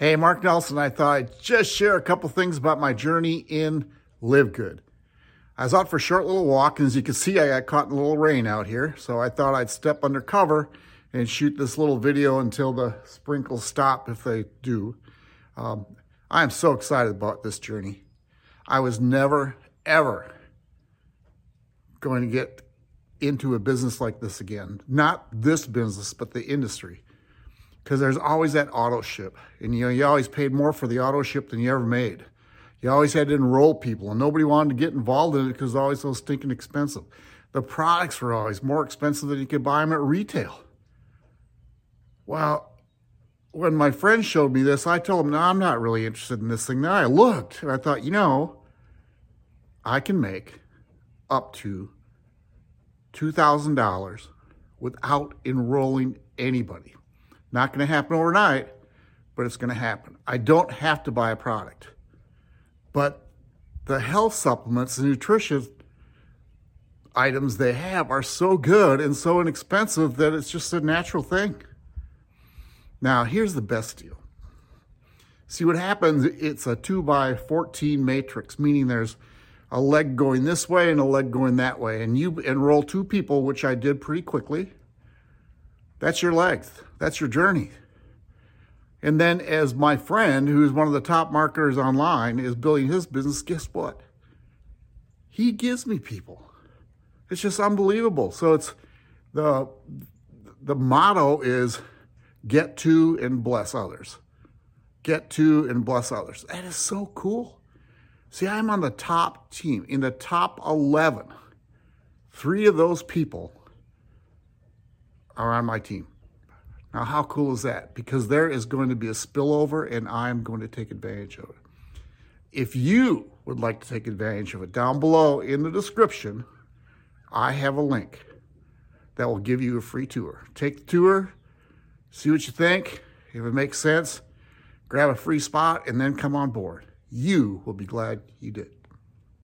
Hey, Mark Nelson. I thought I'd just share a couple things about my journey in LiveGood. I was out for a short little walk, and as you can see, I got caught in a little rain out here. So I thought I'd step under cover and shoot this little video until the sprinkles stop if they do. Um, I am so excited about this journey. I was never, ever going to get into a business like this again. Not this business, but the industry because there's always that auto ship. And you know, you always paid more for the auto ship than you ever made. You always had to enroll people, and nobody wanted to get involved in it because it's always so stinking expensive. The products were always more expensive than you could buy them at retail. Well, when my friend showed me this, I told him, no, I'm not really interested in this thing. Then I looked and I thought, you know, I can make up to $2,000 without enrolling anybody. Not going to happen overnight, but it's going to happen. I don't have to buy a product. But the health supplements and nutrition items they have are so good and so inexpensive that it's just a natural thing. Now, here's the best deal. See what happens, it's a 2 by 14 matrix, meaning there's a leg going this way and a leg going that way. And you enroll two people, which I did pretty quickly. That's your legs. That's your journey. And then as my friend, who's one of the top marketers online, is building his business, guess what? He gives me people. It's just unbelievable. So it's the the motto is get to and bless others. Get to and bless others. That is so cool. See, I'm on the top team, in the top 11. Three of those people are on my team. Now, how cool is that? Because there is going to be a spillover and I'm going to take advantage of it. If you would like to take advantage of it, down below in the description, I have a link that will give you a free tour. Take the tour, see what you think. If it makes sense, grab a free spot and then come on board. You will be glad you did.